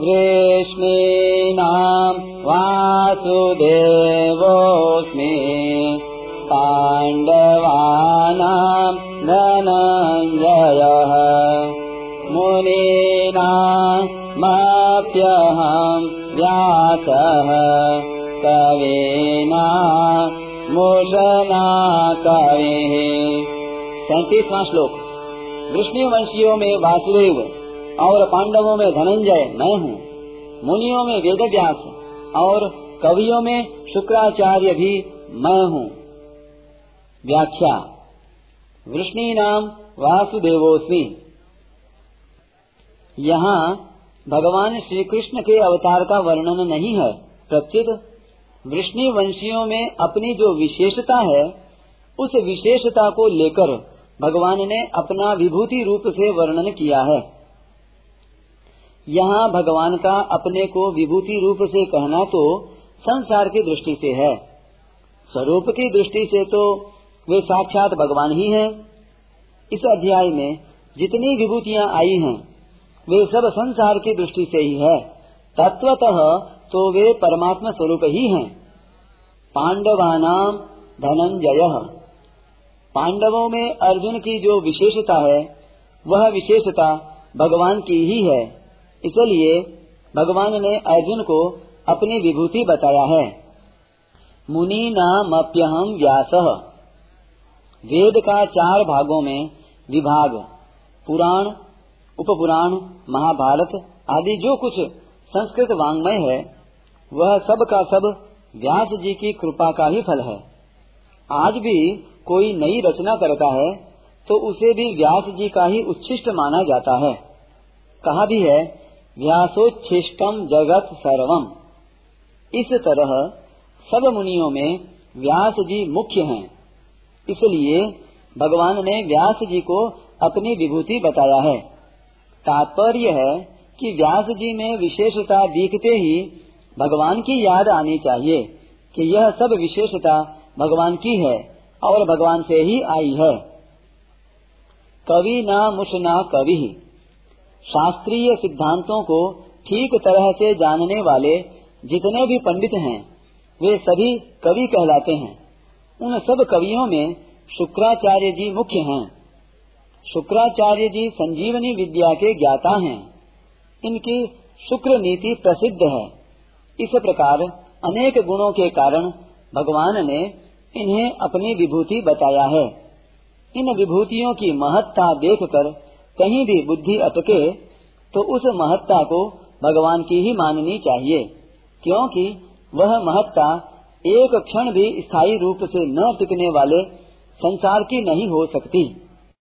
वृष्णीनाम् वासुदेवोऽस्मि पाण्डवानाम् धनञ्जयः मुनीनामप्यहम् व्यासः कवीना मुषना कविः। सैतीसवां श्लोक। विष्णु वंशियों में वासुदेव और पांडवों में धनंजय मैं हूँ, मुनियों में वेद व्यास और कवियों में शुक्राचार्य भी मैं हूँ। व्याख्या वृष्णि नाम वासुदेवोस्मी यहाँ भगवान श्री कृष्ण के अवतार का वर्णन नहीं है, प्रत्युत वृष्णि वंशियों में अपनी जो विशेषता है, उस विशेषता को लेकर भगवान ने अपना विभूति रूप से वर्णन किया है। यहाँ भगवान का अपने को विभूति रूप से कहना तो संसार की दृष्टि से है। स्वरूप की दृष्टि से तो वे साक्षात भगवान ही हैं। इस अध्याय में जितनी विभूतियाँ आई हैं, वे सब संसार की दृष्टि से ही है। तत्वतः तो वे परमात्मा स्वरूप ही हैं। पांडवानाम धनंजय। पांडवों में अर्जुन की जो विशेषता है, वह विशेषता भगवान की ही है। इसलिए भगवान ने अर्जुन को अपनी विभूति बताया है। मुनि नामप्यहम व्यास। वेद का चार भागों में विभाग, पुराण, उपपुराण, महाभारत आदि जो कुछ संस्कृत वांग्मय है, वह सब का सब व्यास जी की कृपा का ही फल है। आज भी कोई नई रचना करता है तो उसे भी व्यास जी का ही उच्छिष्ट माना जाता है। कहा भी है व्यासोच्छिष्टम जगत सर्वम। इस तरह सब मुनियों में व्यास जी मुख्य हैं। इसलिए भगवान ने व्यास जी को अपनी विभूति बताया है। तात्पर्य है कि व्यास जी में विशेषता दिखते ही भगवान की याद आनी चाहिए कि यह सब विशेषता भगवान की है और भगवान से ही आई है। कवि न मुशना कवि। शास्त्रीय सिद्धांतों को ठीक तरह से जानने वाले जितने भी पंडित हैं, वे सभी कवि कहलाते हैं। उन सब कवियों में शुक्राचार्य जी मुख्य हैं। शुक्राचार्य जी संजीवनी विद्या के ज्ञाता हैं। इनकी शुक्र नीति प्रसिद्ध है। इस प्रकार अनेक गुणों के कारण भगवान ने इन्हें अपनी विभूति बताया है। इन विभूतियों की महत्ता देखकर कहीं भी बुद्धि अटके तो उस महत्ता को भगवान की ही माननी चाहिए, क्योंकि वह महत्ता एक क्षण भी स्थायी रूप से न टिकने वाले संसार की नहीं हो सकती।